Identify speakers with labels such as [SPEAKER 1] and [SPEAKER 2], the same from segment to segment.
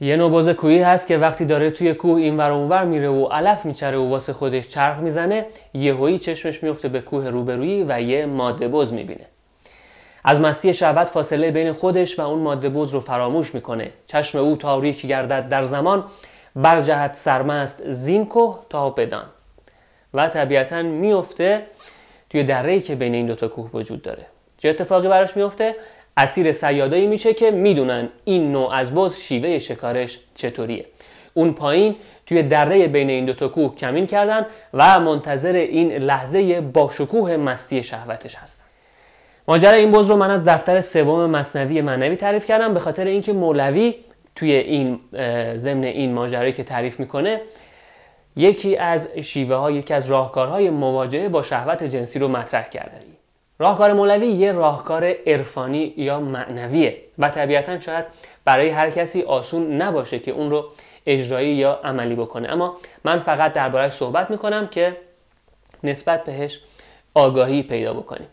[SPEAKER 1] یه نوباز کوهی هست که وقتی داره توی کوه این ور اونور میره و علف میچره و واسه خودش چرخ می‌زنه یهویی چشمش میفته به کوه روبرویی و یه ماده بز می‌بینه. از مستی شهوت فاصله بین خودش و اون ماده بز رو فراموش می‌کنه. چشم او تاریک گردد در زمان برجهت سرمست زین کوه تا بدان. و طبیعتا میفته توی دره که بین این دوتا کوه وجود داره. چه اتفاقی براش میفته اسیر سیادایی میشه که می‌دونن این نوع از بز شیوه شکارش چطوریه. اون پایین توی دره بین این دوتا کوه کمین کردن و منتظر این لحظه با شکوه مستی شهوتش هستن. ماجرا این بز رو من از دفتر سوم مصنوی معنوی تعریف کردم به خاطر اینکه مولوی توی این ضمن این ماجرایی که تعریف می‌کنه یکی از شیوه ها یکی از راهکارهای مواجهه با شهوت جنسی رو مطرح کرده. راهکار مولوی یه راهکار عرفانی یا معنویه و طبیعتا شاید برای هر کسی آسون نباشه که اون رو اجرایی یا عملی بکنه. اما من فقط درباره صحبت می‌کنم که نسبت بهش آگاهی پیدا بکنیم.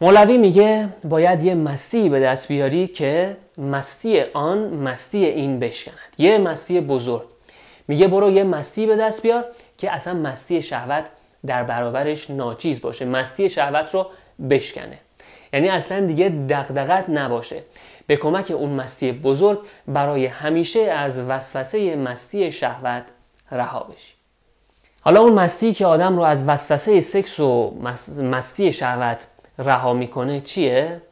[SPEAKER 1] مولوی میگه باید یه مستی به دست بیاری که مستی آن مستی این بشکند. یه مستی بزرگ. میگه برو یه مستی به دست بیار که اصلا مستی شهوت در برابرش ناچیز باشه. مستی شهوت رو بشکنه. یعنی اصلا دیگه دقدقت نباشه. به کمک اون مستی بزرگ برای همیشه از وسوسه مستی شهوت رها بشی. حالا اون مستی که آدم رو از وسوسه سکس و مستی شهوت رها می‌کنه چیه؟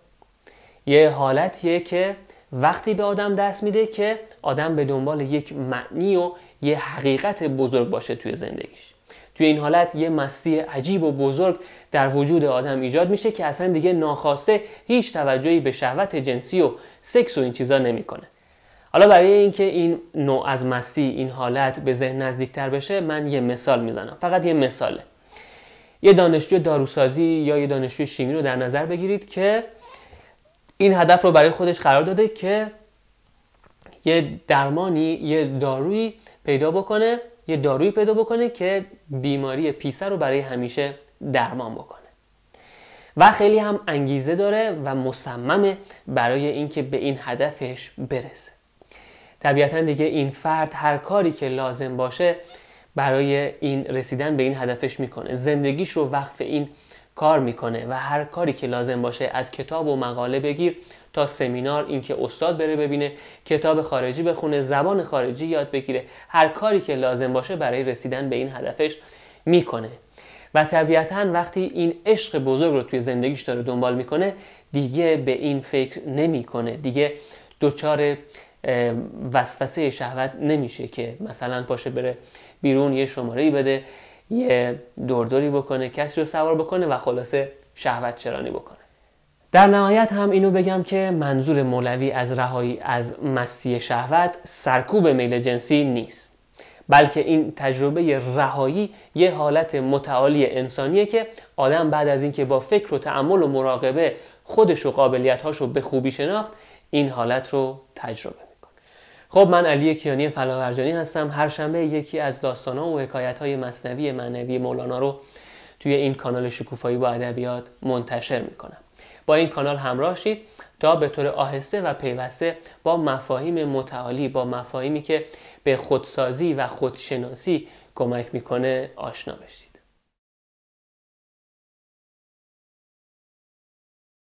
[SPEAKER 1] یه حالتیه که وقتی به آدم دست میده که آدم به دنبال یک معنی و یه حقیقت بزرگ باشه توی زندگیش. توی این حالت یه مستی عجیب و بزرگ در وجود آدم ایجاد میشه که اصلا دیگه ناخواسته هیچ توجهی به شهوت جنسی و سکس و این چیزا نمی‌کنه. حالا برای اینکه این نوع از مستی این حالت به ذهن نزدیکتر بشه من یه مثال می‌زنم. فقط یه مثاله. یه دانشجو داروسازی یا یه دانشجو شیمی رو در نظر بگیرید که این هدف رو برای خودش قرار داده که یه درمانی یه دارویی پیدا بکنه یه دارویی پیدا بکنه که بیماری پیسه رو برای همیشه درمان بکنه. و خیلی هم انگیزه داره و مصممه برای اینکه به این هدفش برسه. طبیعتا دیگه این فرد هر کاری که لازم باشه برای این رسیدن به این هدفش می‌کنه. زندگیش رو وقف این کار می‌کنه و هر کاری که لازم باشه از کتاب و مقاله بگیر تا سمینار اینکه استاد بره ببینه کتاب خارجی بخونه زبان خارجی یاد بگیره هر کاری که لازم باشه برای رسیدن به این هدفش می‌کنه. و طبیعتا وقتی این عشق بزرگ رو توی زندگیش داره دنبال می‌کنه دیگه به این فکر نمی‌کنه. دیگه دچار وسوسه شهوت نمیشه که مثلا پاشه بره بیرون یه شماره بده. یه دوردوری بکنه کسی رو سوار بکنه و خلاصه شهوت چرانی بکنه. در نهایت هم اینو بگم که منظور مولوی از رهایی از مستی شهوت سرکوب میل جنسی نیست بلکه این تجربه رهایی یه حالت متعالی انسانیه که آدم بعد از اینکه با فکر و تعمل و مراقبه خودش و قابلیتاش رو به خوبی شناخت این حالت رو تجربه خب من علی کیانی فلاح هستم. هر شنبه یکی از داستانها و حکایت های مصنوی معنوی مولانا رو توی این کانال شکوفایی با ادبیات منتشر می‌کنم. با این کانال همراه شید تا به طور آهسته و پیوسته با مفاهیم متعالی با مفاهیمی که به خودسازی و خودشناسی کمک می‌کنه آشنا بشید.